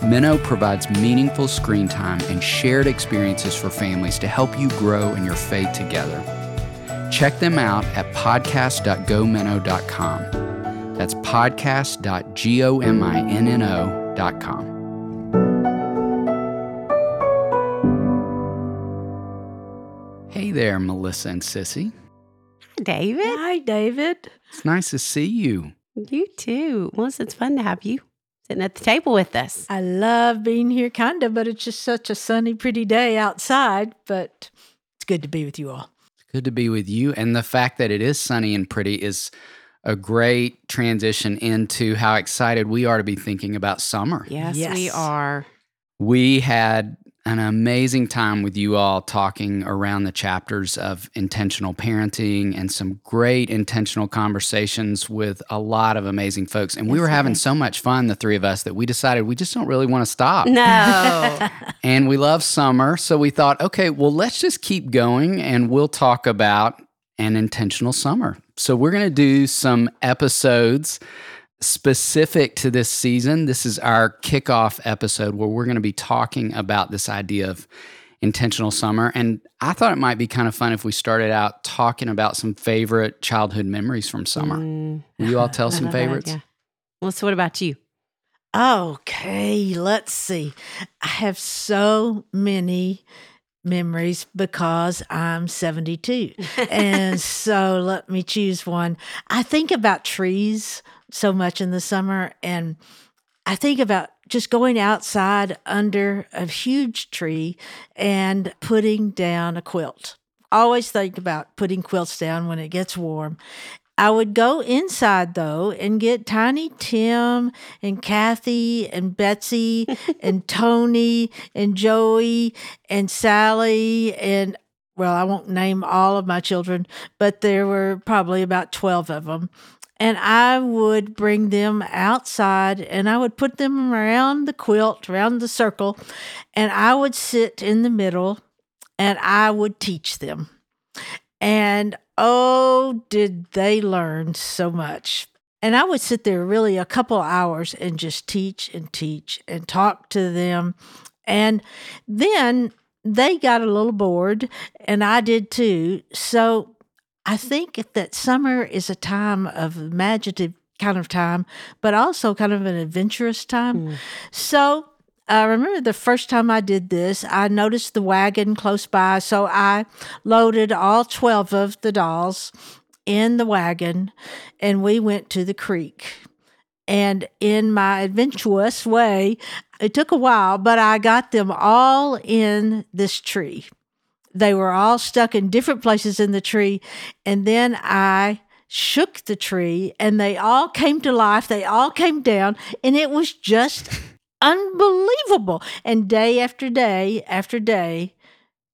Minno provides meaningful screen time and shared experiences for families to help you grow in your faith together. Check them out at podcast.gominno.com. That's podcast.gominno.com. Hey there, Melissa and Sissy. Hi, David. Hi, David. It's nice to see you. You too. Melissa, it's fun to have you sitting at the table with us. I love being here, kind of, but it's just such a sunny, pretty day outside. But it's good to be with you all. It's good to be with you. And the fact that it is sunny and pretty is a great transition into how excited we are to be thinking about summer. Yes, Yes. we are. We had an amazing time with you all talking around the chapters of intentional parenting and some great intentional conversations with a lot of amazing folks. And we Yes, were having so much fun, the three of us, that we decided we just don't really want to stop. No. And we love summer. So we thought, okay, well, let's just keep going and we'll talk about an intentional summer. So we're going to do some episodes specific to this season. This is our kickoff episode where we're going to be talking about this idea of intentional summer. And I thought it might be kind of fun if we started out talking about some favorite childhood memories from summer. Mm, Will you all tell some favorites? yeah. so what about you? Okay, let's see. I have so many memories because I'm 72. and so let me choose one. I think about trees so much in the summer and I think about just going outside under a huge tree and putting down a quilt. Always think about putting quilts down when it gets warm. I would go inside though and get Tiny Tim and Kathy and Betsy and Tony and Joey and Sally and well, I won't name all of my children, but there were probably about 12 of them. And I would bring them outside and I would put them around the quilt, around the circle, and I would sit in the middle and I would teach them. And oh, did they learn so much. And I would sit there really a couple hours and just teach and teach and talk to them. And then they got a little bored, and I did too. So I think that summer is a time of imaginative kind of time, but also kind of an adventurous time. Mm. So I remember the first time I did this, I noticed the wagon close by. So I loaded all 12 of the dolls in the wagon and we went to the creek. And in my adventurous way, it took a while, but I got them all in this tree. They were all stuck in different places in the tree. And then I shook the tree and they all came to life. They all came down, and it was just unbelievable. And day after day after day,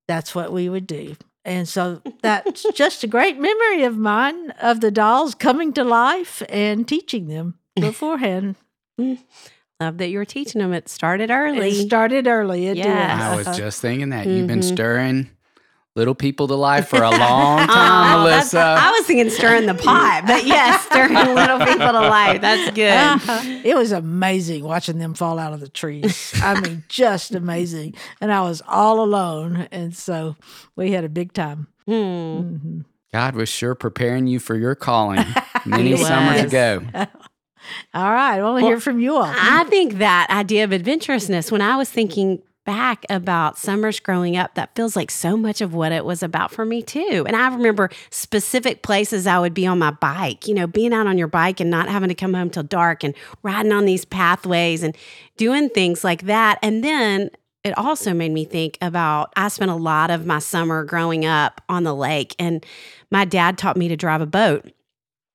that's what we would do. And so that's just a great memory of mine of the dolls coming to life and teaching them beforehand. Love that you were teaching them. It started early. It started early. It Yes. did. I was just thinking that you've been Mhm. stirring little people to life for a long Oh, time, that's- Melissa. I was thinking stirring the pot, but yes, stirring little people to life. That's good. it was amazing watching them fall out of the trees. I mean, just amazing. And I was all alone. And so we had a big time. Hmm. Mhm. God was sure preparing you for your calling many He summers was. ago. All right. I want to Well, hear from you all. I think that idea of adventurousness, when I was thinking back about summers growing up, that feels like so much of what it was about for me too. And I remember specific places I would be on my bike, you know, being out on your bike and not having to come home till dark and riding on these pathways and doing things like that. And then it also made me think about I spent a lot of my summer growing up on the lake and my dad taught me to drive a boat.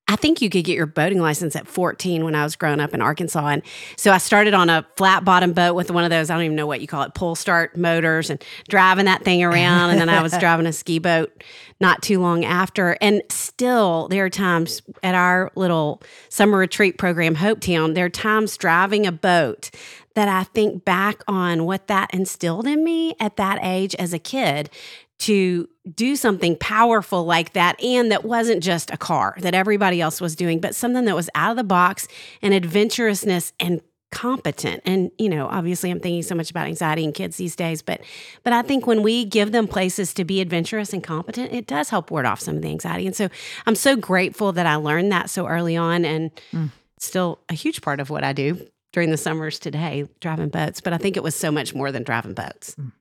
I think you could get your boating license at 14 when I was growing up in Arkansas. And so I started on a flat bottom boat with one of those, I don't even know what you call it, pull start motors and driving that thing around. and then I was driving a ski boat not too long after. And still, there are times at our little summer retreat program, Hopetown, there are times driving a boat that I think back on what that instilled in me at that age as a kid to do something powerful like that and that wasn't just a car that everybody else was doing but something that was out of the box and adventurousness and competent. And you know obviously i'm thinking so much about anxiety in kids these days but but i think when we give them places to be adventurous and competent it does help ward off some of the anxiety. And so i'm so grateful that i learned that so early on and mm. still a huge part of what i do during the summers today driving boats but i think it was so much more than driving boats. Mm.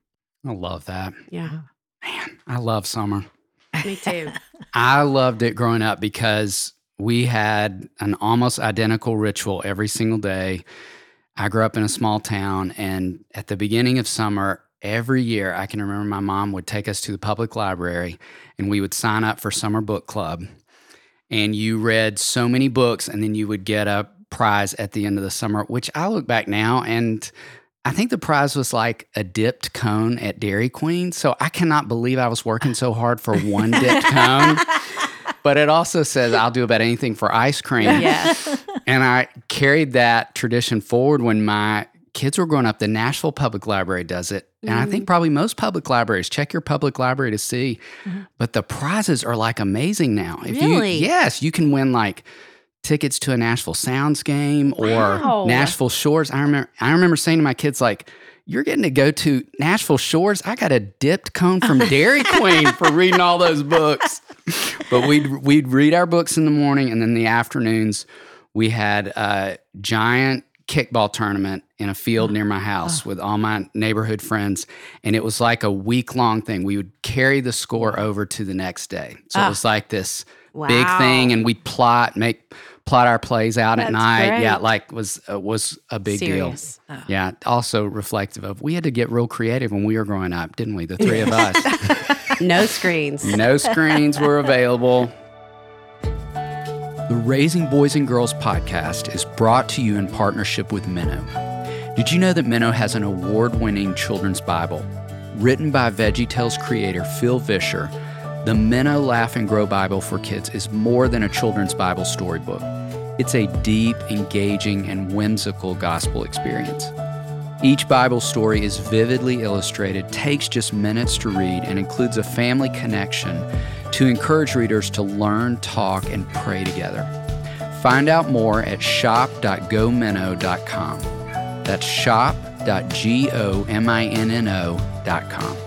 I love that. yeah Man, I love summer. me too I loved it growing up because we had an almost identical ritual every single day. I grew up in a small town, and at the beginning of summer, every year, I can remember my mom would take us to the public library and we would sign up for summer book club. And you read so many books, and then you would get a prize at the end of the summer, which I look back now and I think the prize was like a dipped cone at Dairy Queen. So I cannot believe I was working so hard for one dipped cone. But it also says I'll do about anything for ice cream. yeah And I carried that tradition forward when my kids were growing up. The Nashville Public Library does it. And I think mm-hmm. probably most public libraries check your public library to see. Mm-hmm. But the prizes are like amazing now. If Really? you yes, you can win like tickets to a Nashville Sounds game or Wow. Nashville Shores. I remember I remember saying to my kids like you're getting to go to Nashville Shores. I got a dipped cone from Dairy Queen for reading all those books. But we'd we'd read our books in the morning, and then the afternoons we had a giant kickball tournament in a field near my house with all my neighborhood friends, and it was like a week long thing. We would carry the score over to the next day, so it was like this big thing, and we'd plot make plot our plays out at night. great. Yeah, like was uh, was a big Serious. deal. Yeah, also reflective of we had to get real creative when we were growing up, didn't we? The three of us. no screens. no screens were available. The Raising Boys and Girls podcast is brought to you in partnership with Minno. Did you know that Minno has an award winning children's Bible? Written by VeggieTales creator Phil Vischer, the Minno Laugh and Grow Bible for Kids is more than a children's Bible storybook. It's a deep, engaging, and whimsical gospel experience. Each Bible story is vividly illustrated, takes just minutes to read, and includes a family connection to encourage readers to learn, talk, and pray together. Find out more at shop.gominno.com. That's shop.gominno.com.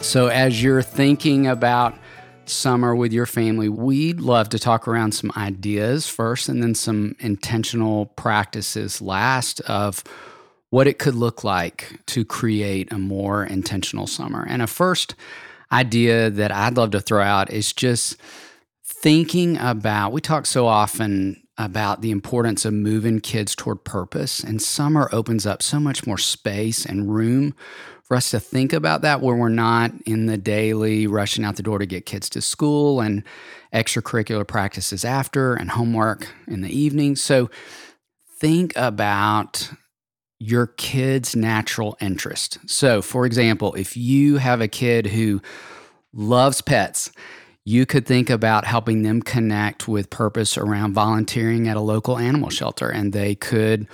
So, as you're thinking about summer with your family, we'd love to talk around some ideas first and then some intentional practices last of what it could look like to create a more intentional summer. And a first idea that I'd love to throw out is just thinking about, we talk so often about the importance of moving kids toward purpose, and summer opens up so much more space and room for us to think about that where we're not in the daily rushing out the door to get kids to school and extracurricular practices after and homework in the evening. So think about your kid's natural interest. So, for example, if you have a kid who loves pets, you could think about helping them connect with purpose around volunteering at a local animal shelter and they could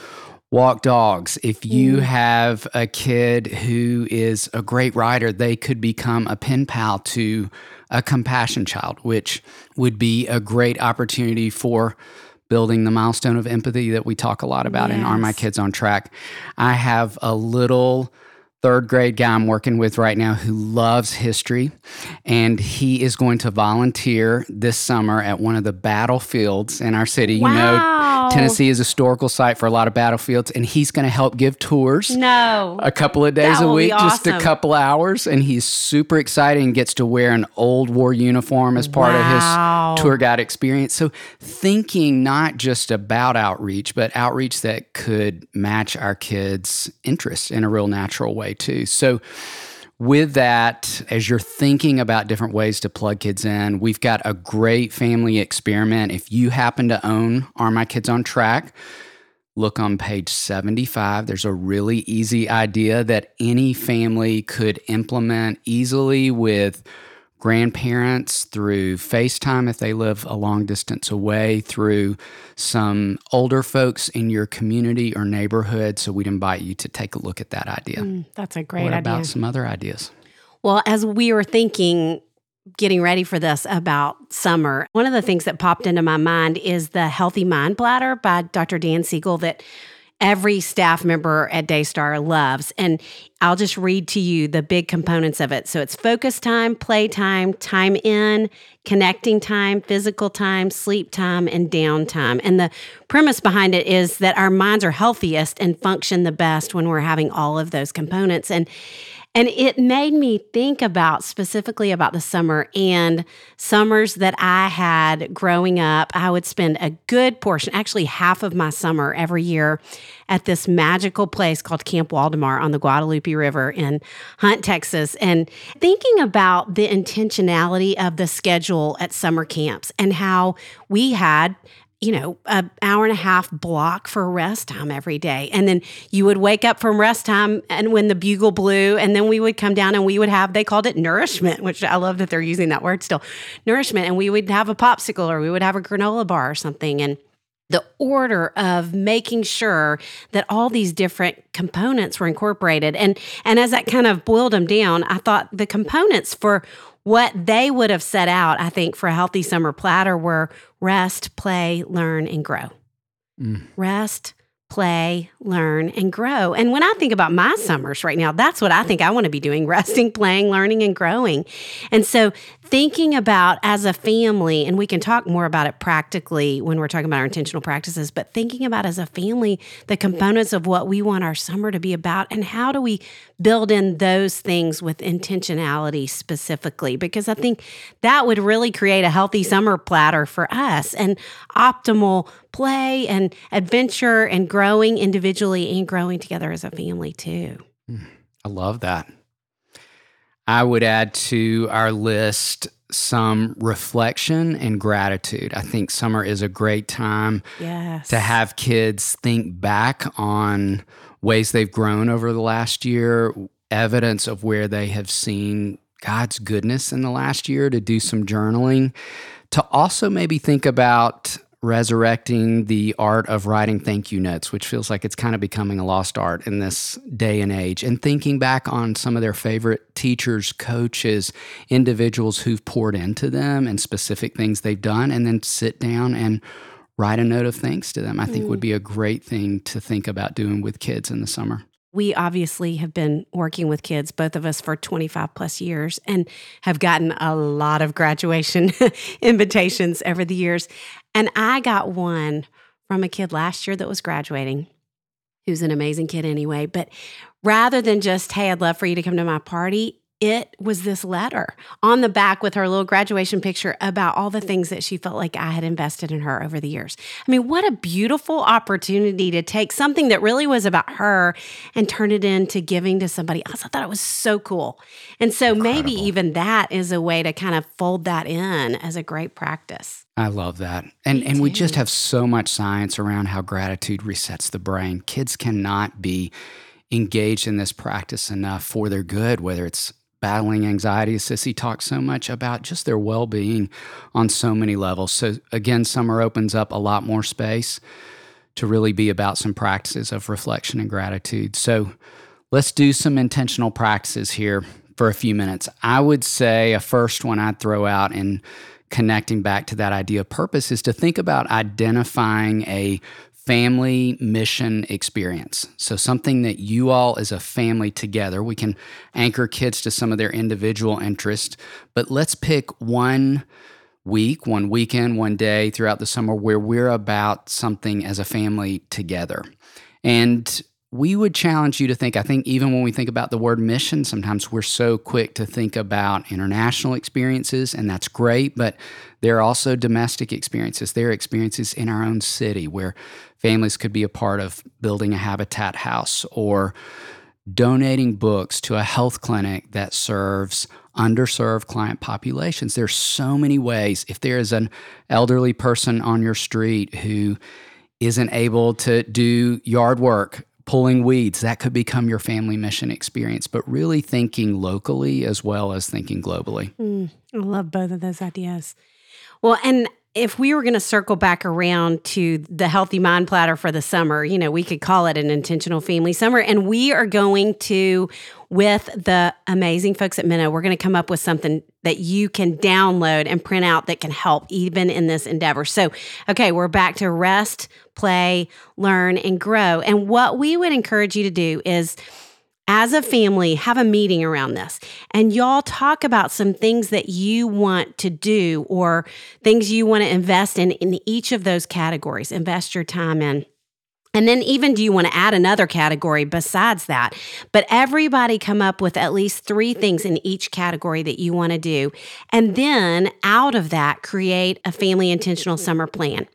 walk dogs. If you mm. have a kid who is a great rider, they could become a pen pal to a compassion child, which would be a great opportunity for building the milestone of empathy that we talk a lot about yes. in Are My Kids on Track. I have a little third grade guy I'm working with right now who loves history, and he is going to volunteer this summer at one of the battlefields in our city. Wow. You know, Tennessee is a historical site for a lot of battlefields, and he's going to help give tours. No, a couple of days a week, awesome. just a couple hours, and he's super excited and gets to wear an old war uniform as part wow. of his tour guide experience. So, thinking not just about outreach, but outreach that could match our kids' interests in a real natural way way too. So, with that, as you're thinking about different ways to plug kids in, we've got a great family experiment. If you happen to own Are My Kids on Track, look on page 75. There's a really easy idea that any family could implement easily with grandparents, through FaceTime if they live a long distance away, through some older folks in your community or neighborhood. So we'd invite you to take a look at that idea. Mm, that's a great what idea. about some other ideas? Well, as we were thinking, getting ready for this about summer, one of the things that popped into my mind is the Healthy Mind Platter by Dr. Dan Siegel that every staff member at Daystar loves. And I'll just read to you the big components of it. So it's focus time, play time, time in, connecting time, physical time, sleep time, and downtime. And the premise behind it is that our minds are healthiest and function the best when we're having all of those components. And and it made me think about specifically about the summer and summers that I had growing up. I would spend a good portion, actually half of my summer every year, at this magical place called Camp Waldemar on the Guadalupe River in Hunt, Texas. And thinking about the intentionality of the schedule at summer camps and how we had you know, an hour and a half block for rest time every day. And then you would wake up from rest time and when the bugle blew, and then we would come down and we would have, they called it nourishment, which I love that they're using that word still, nourishment. And we would have a popsicle or we would have a granola bar or something. And the order of making sure that all these different components were incorporated and and as that kind of boiled them down i thought the components for what they would have set out, I think, for a healthy summer platter were rest, play, learn, and grow. Mm. Rest, play, learn, and grow. And when I think about my summers right now, that's what I think I want to be doing resting, playing, learning, and growing. And so, thinking about as a family, and we can talk more about it practically when we're talking about our intentional practices, but thinking about as a family the components of what we want our summer to be about and how do we build in those things with intentionality specifically, because I think that would really create a healthy summer platter for us and optimal play and adventure and growing individually and growing together as a family too. Hmm. I love that. I would add to our list some reflection and gratitude. I think summer is a great time yes. to have kids think back on ways they've grown over the last year, evidence of where they have seen God's goodness in the last year, to do some journaling, to also maybe think about resurrecting the art of writing thank you notes, which feels like it's kind of becoming a lost art in this day and age, and thinking back on some of their favorite teachers, coaches, individuals who've poured into them and specific things they've done, and then sit down and write a note of thanks to them. I think mm. would be a great thing to think about doing with kids in the summer we obviously have been working with kids, both of us, for 25 plus years and have gotten a lot of graduation invitations over the years. And I got one from a kid last year that was graduating, who's an amazing kid anyway. But rather than just, hey, I'd love for you to come to my party, it was this letter on the back with her little graduation picture about all the things that she felt like I had invested in her over the years. I mean, what a beautiful opportunity to take something that really was about her and turn it into giving to somebody else. I thought it was so cool. And so Incredible. maybe even that is a way to kind of fold that in as a great practice. I love that. And Me and too. we just have so much science around how gratitude resets the brain. Kids cannot be engaged in this practice enough for their good, whether it's battling anxiety. Sissy talks so much about just their well being on so many levels. So, again, summer opens up a lot more space to really be about some practices of reflection and gratitude. So, let's do some intentional practices here for a few minutes. I would say a first one I'd throw out in connecting back to that idea of purpose is to think about identifying a family mission experience. So, something that you all as a family together, we can anchor kids to some of their individual interests, but let's pick one week, one weekend, one day throughout the summer where we're about something as a family together. And we would challenge you to think. I think even when we think about the word mission, sometimes we're so quick to think about international experiences, and that's great, but there are also domestic experiences. There are experiences in our own city where families could be a part of building a habitat house or donating books to a health clinic that serves underserved client populations. There's so many ways. If there is an elderly person on your street who isn't able to do yard work pulling weeds, that could become your family mission experience, but really thinking locally as well as thinking globally. Mm, I love both of those ideas. Well, and if we were going to circle back around to the healthy mind platter for the summer, you know, we could call it an intentional family summer. And we are going to with the amazing folks at Minno, we're going to come up with something that you can download and print out that can help even in this endeavor. So, okay, we're back to rest, play, learn, and grow. And what we would encourage you to do is as a family, have a meeting around this and y'all talk about some things that you want to do or things you want to invest in in each of those categories. Invest your time in. And then, even do you want to add another category besides that? But everybody come up with at least three things in each category that you want to do. And then, out of that, create a family intentional summer plan.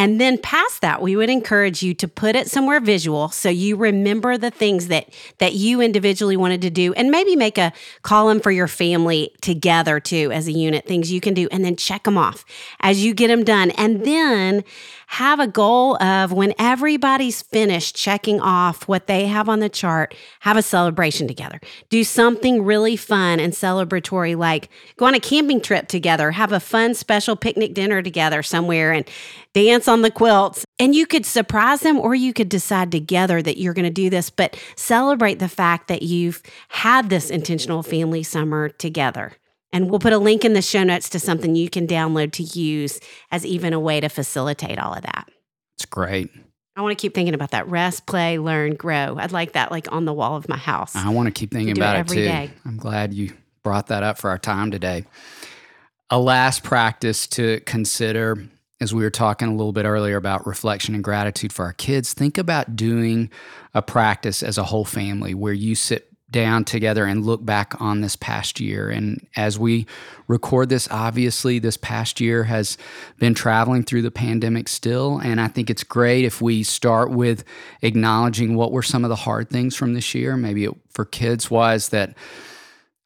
And then past that, we would encourage you to put it somewhere visual so you remember the things that that you individually wanted to do and maybe make a column for your family together too as a unit, things you can do and then check them off as you get them done. And then have a goal of when everybody's finished checking off what they have on the chart, have a celebration together. Do something really fun and celebratory, like go on a camping trip together, have a fun special picnic dinner together somewhere, and dance on the quilts. And you could surprise them or you could decide together that you're going to do this, but celebrate the fact that you've had this intentional family summer together. And we'll put a link in the show notes to something you can download to use as even a way to facilitate all of that. It's great. I want to keep thinking about that. Rest, play, learn, grow. I'd like that like on the wall of my house. I want to keep thinking do it about it, too. day. I'm glad you brought that up for our time today. A last practice to consider as we were talking a little bit earlier about reflection and gratitude for our kids, think about doing a practice as a whole family where you sit down together and look back on this past year. And as we record this, obviously, this past year has been traveling through the pandemic still. And I think it's great if we start with acknowledging what were some of the hard things from this year. Maybe it, for kids was that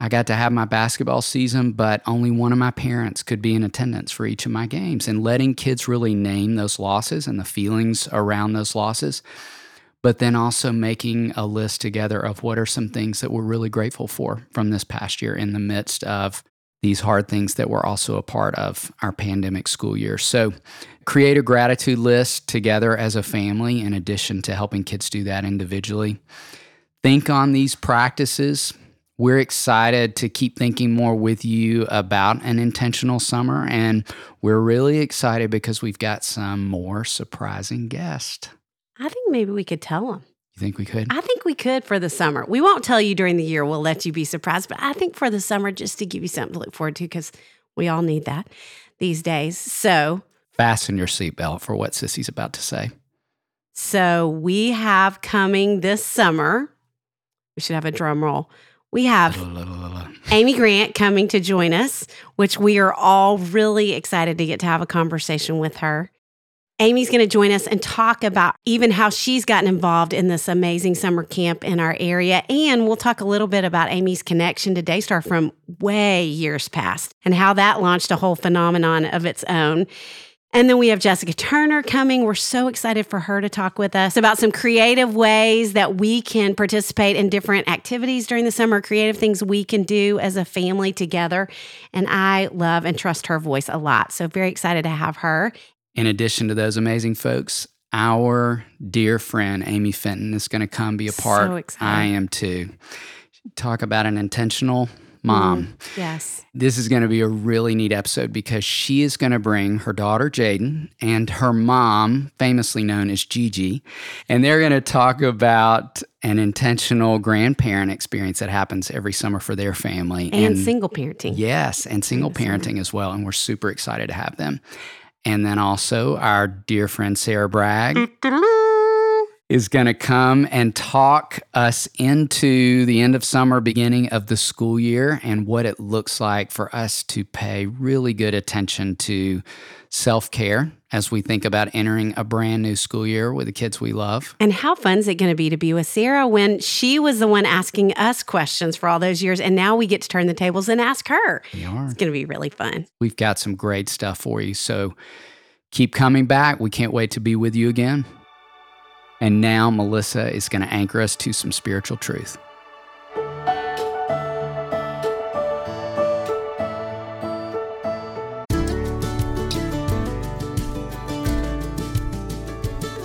I got to have my basketball season, but only one of my parents could be in attendance for each of my games. And letting kids really name those losses and the feelings around those losses, but then also making a list together of what are some things that we're really grateful for from this past year in the midst of these hard things that were also a part of our pandemic school year. So, create a gratitude list together as a family, in addition to helping kids do that individually. Think on these practices we're excited to keep thinking more with you about an intentional summer. And we're really excited because we've got some more surprising guests. I think maybe we could tell them. You think we could? I think we could for the summer. We won't tell you during the year. We'll let you be surprised. But I think for the summer, just to give you something to look forward to, because we all need that these days. So, Fasten your seatbelt for what Sissy's about to say. so we have coming this summer. We should have a drum roll. We have Amy Grant coming to join us, which we are all really excited to get to have a conversation with her. Amy's going to join us and talk about even how she's gotten involved in this amazing summer camp in our area. And we'll talk a little bit about Amy's connection to Daystar from way years past and how that launched a whole phenomenon of its own. And then we have Jessica Turner coming. We're so excited for her to talk with us about some creative ways that we can participate in different activities during the summer, creative things we can do as a family together. And I love and trust her voice a lot. So, very excited to have her. In addition to those amazing folks, our dear friend Amy Fenton is going to come be a part. So excited. I am too. Talk about an intentional mom. Mm, yes. This is going to be a really neat episode because she is going to bring her daughter Jaden and her mom, famously known as Gigi, and they're going to talk about an intentional grandparent experience that happens every summer for their family And, single parenting. Yes, and single parenting as well. And we're super excited to have them. And then also our dear friend Sarah Bragg is going to come and talk us into the end of summer, beginning of the school year, and what it looks like for us to pay really good attention to self care as we think about entering a brand new school year with the kids we love. And how fun is it going to be to be with Sarah when she was the one asking us questions for all those years? And now we get to turn the tables and ask her. We are. It's going to be really fun. We've got some great stuff for you. So keep coming back. We can't wait to be with you again. And now Melissa is going to anchor us to some spiritual truth.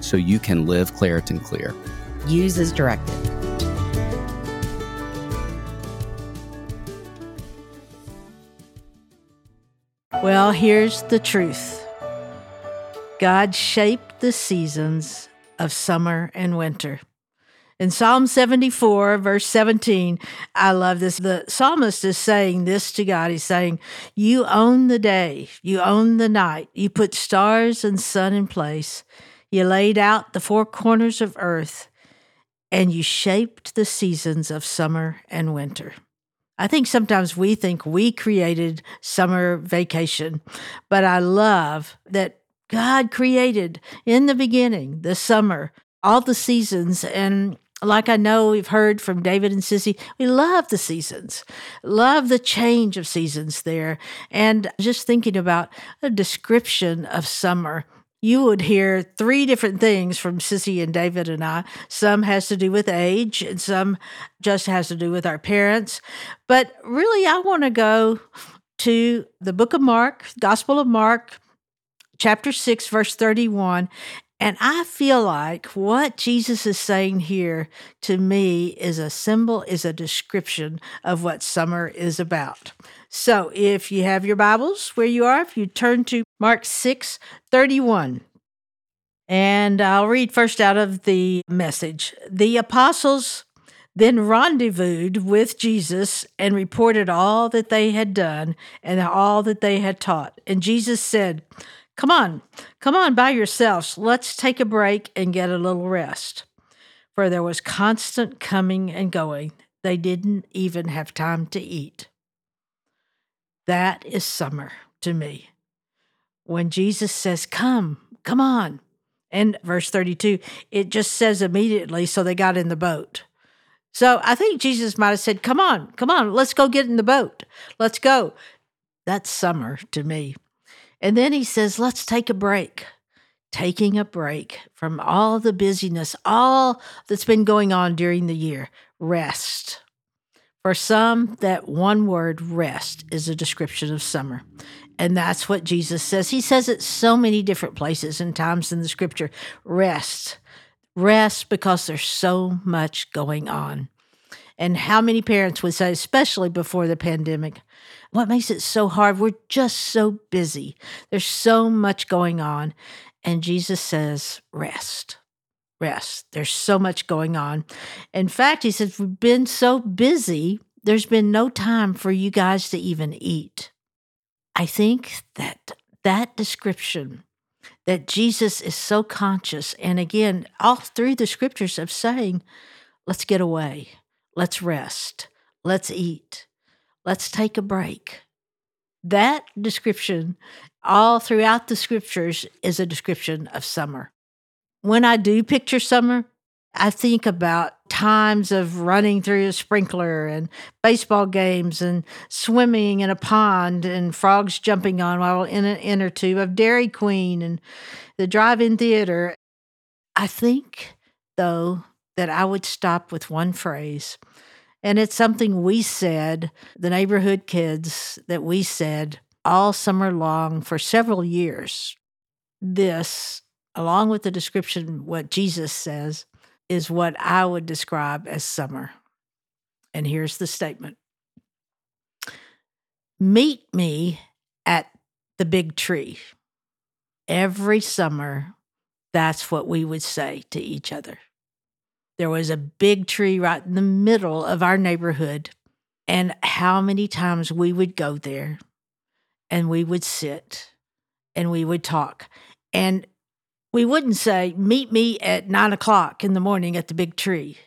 so you can live Claritin Clear. Use as directed. Well, here's the truth God shaped the seasons of summer and winter. In Psalm 74, verse 17, I love this. The psalmist is saying this to God. He's saying, You own the day, you own the night, you put stars and sun in place. You laid out the four corners of earth, and you shaped the seasons of summer and winter. I think sometimes we think we created summer vacation, but I love that God created in the beginning the summer, all the seasons, and like I know we've heard from David and Sissy, we love the seasons, love the change of seasons there. And just thinking about a description of summer you would hear three different things from Sissy and David and I. Some has to do with age, and some just has to do with our parents. But really, I want to go to the book of Mark, Gospel of Mark, chapter 6, verse 31. And I feel like what Jesus is saying here to me is a symbol, is a description of what summer is about. So if you have your Bibles where you are, if you turn to Mark 6 31. And I'll read first out of the message. The apostles then rendezvoused with Jesus and reported all that they had done and all that they had taught. And Jesus said, Come on, come on by yourselves. Let's take a break and get a little rest. For there was constant coming and going. They didn't even have time to eat. That is summer to me. When Jesus says, Come, come on. And verse 32, it just says immediately, so they got in the boat. So I think Jesus might have said, Come on, come on, let's go get in the boat. Let's go. That's summer to me. And then he says, Let's take a break. Taking a break from all the busyness, all that's been going on during the year. Rest. For some, that one word, rest, is a description of summer. And that's what Jesus says. He says it so many different places and times in the scripture rest. Rest because there's so much going on. And how many parents would say, especially before the pandemic, what makes it so hard? We're just so busy. There's so much going on. And Jesus says, rest rest. There's so much going on. In fact, he says, We've been so busy, there's been no time for you guys to even eat. I think that that description that Jesus is so conscious, and again, all through the scriptures of saying, let's get away, let's rest, let's eat, let's take a break. That description, all throughout the scriptures, is a description of summer. When I do picture summer, I think about times of running through a sprinkler and baseball games and swimming in a pond and frogs jumping on while in an inner tube of Dairy Queen and the drive in theater. I think, though, that I would stop with one phrase. And it's something we said, the neighborhood kids, that we said all summer long for several years. This, along with the description, what Jesus says, is what I would describe as summer. And here's the statement Meet me at the big tree. Every summer, that's what we would say to each other. There was a big tree right in the middle of our neighborhood, and how many times we would go there and we would sit and we would talk. And we wouldn't say, Meet me at nine o'clock in the morning at the big tree.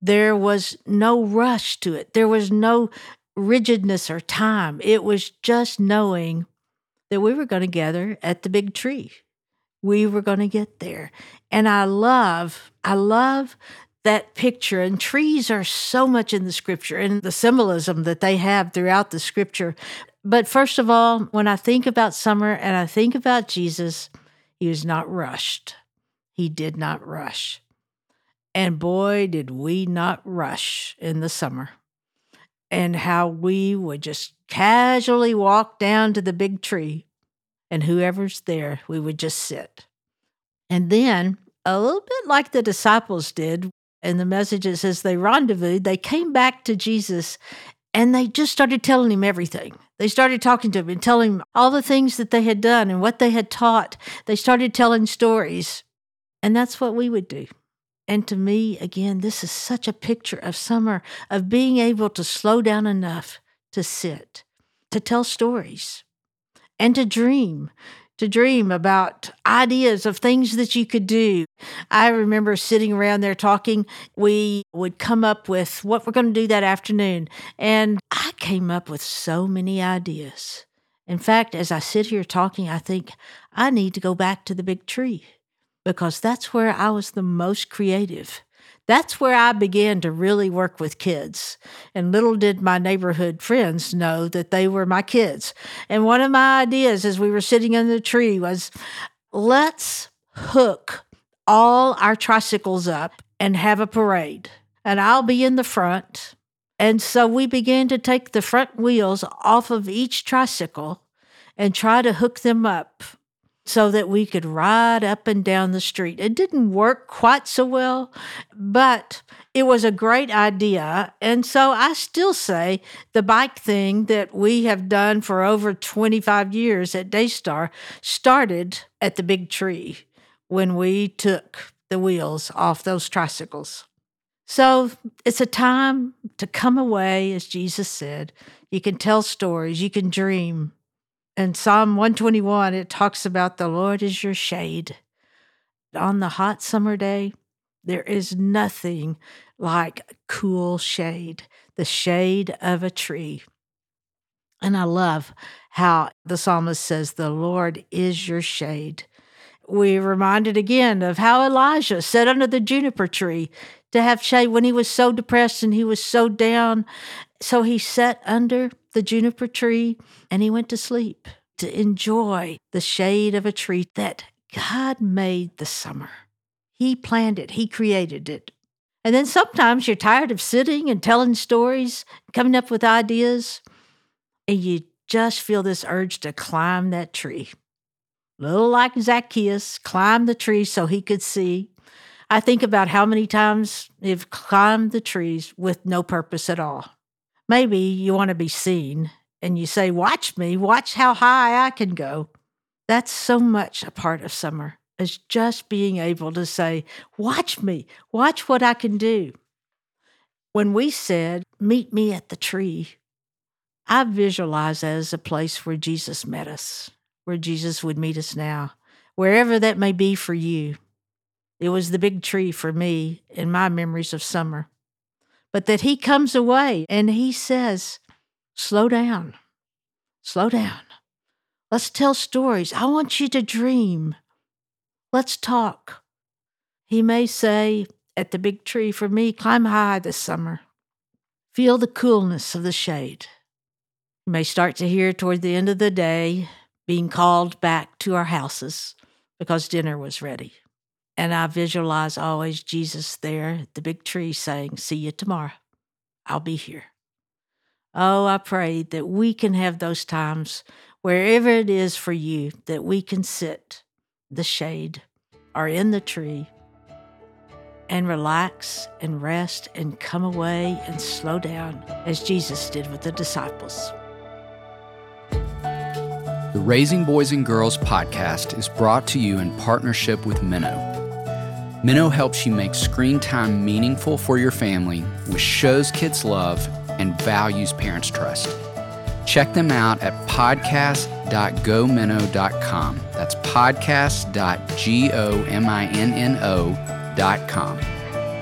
There was no rush to it, there was no rigidness or time. It was just knowing that we were going to gather at the big tree. We were going to get there. And I love, I love that picture. And trees are so much in the scripture and the symbolism that they have throughout the scripture. But first of all, when I think about summer and I think about Jesus, he was not rushed. He did not rush. And boy, did we not rush in the summer. And how we would just casually walk down to the big tree, and whoever's there, we would just sit. And then, a little bit like the disciples did in the messages as they rendezvoused, they came back to Jesus and they just started telling him everything. They started talking to him and telling him all the things that they had done and what they had taught. They started telling stories. And that's what we would do. And to me, again, this is such a picture of summer, of being able to slow down enough to sit, to tell stories, and to dream, to dream about ideas of things that you could do. I remember sitting around there talking. We would come up with what we're going to do that afternoon. And I came up with so many ideas. In fact, as I sit here talking, I think I need to go back to the big tree because that's where I was the most creative. That's where I began to really work with kids. And little did my neighborhood friends know that they were my kids. And one of my ideas as we were sitting under the tree was let's hook all our tricycles up and have a parade. And I'll be in the front. And so we began to take the front wheels off of each tricycle and try to hook them up so that we could ride up and down the street. It didn't work quite so well, but it was a great idea. And so I still say the bike thing that we have done for over 25 years at Daystar started at the big tree when we took the wheels off those tricycles. So it's a time to come away, as Jesus said. You can tell stories, you can dream, in Psalm 121, it talks about the Lord is your shade. On the hot summer day, there is nothing like cool shade, the shade of a tree. And I love how the psalmist says, The Lord is your shade. We're reminded again of how Elijah sat under the juniper tree to have shade when he was so depressed and he was so down. So he sat under the juniper tree and he went to sleep to enjoy the shade of a tree that God made the summer. He planned it, He created it. And then sometimes you're tired of sitting and telling stories, coming up with ideas, and you just feel this urge to climb that tree. Little like Zacchaeus, climbed the tree so he could see. I think about how many times you've climbed the trees with no purpose at all. Maybe you want to be seen and you say, Watch me, watch how high I can go. That's so much a part of summer, is just being able to say, Watch me, watch what I can do. When we said, Meet me at the tree, I visualize as a place where Jesus met us, where Jesus would meet us now, wherever that may be for you. It was the big tree for me in my memories of summer. But that he comes away and he says, Slow down. Slow down. Let's tell stories. I want you to dream. Let's talk. He may say at the big tree, for me, climb high this summer. Feel the coolness of the shade. You may start to hear toward the end of the day being called back to our houses because dinner was ready. And I visualize always Jesus there, at the big tree saying, See you tomorrow. I'll be here. Oh, I pray that we can have those times wherever it is for you that we can sit the shade or in the tree and relax and rest and come away and slow down as Jesus did with the disciples. The Raising Boys and Girls podcast is brought to you in partnership with Minno. Minno helps you make screen time meaningful for your family with shows kids love and values parents trust. Check them out at podcast.gominno.com. That's podcast.gominno.com.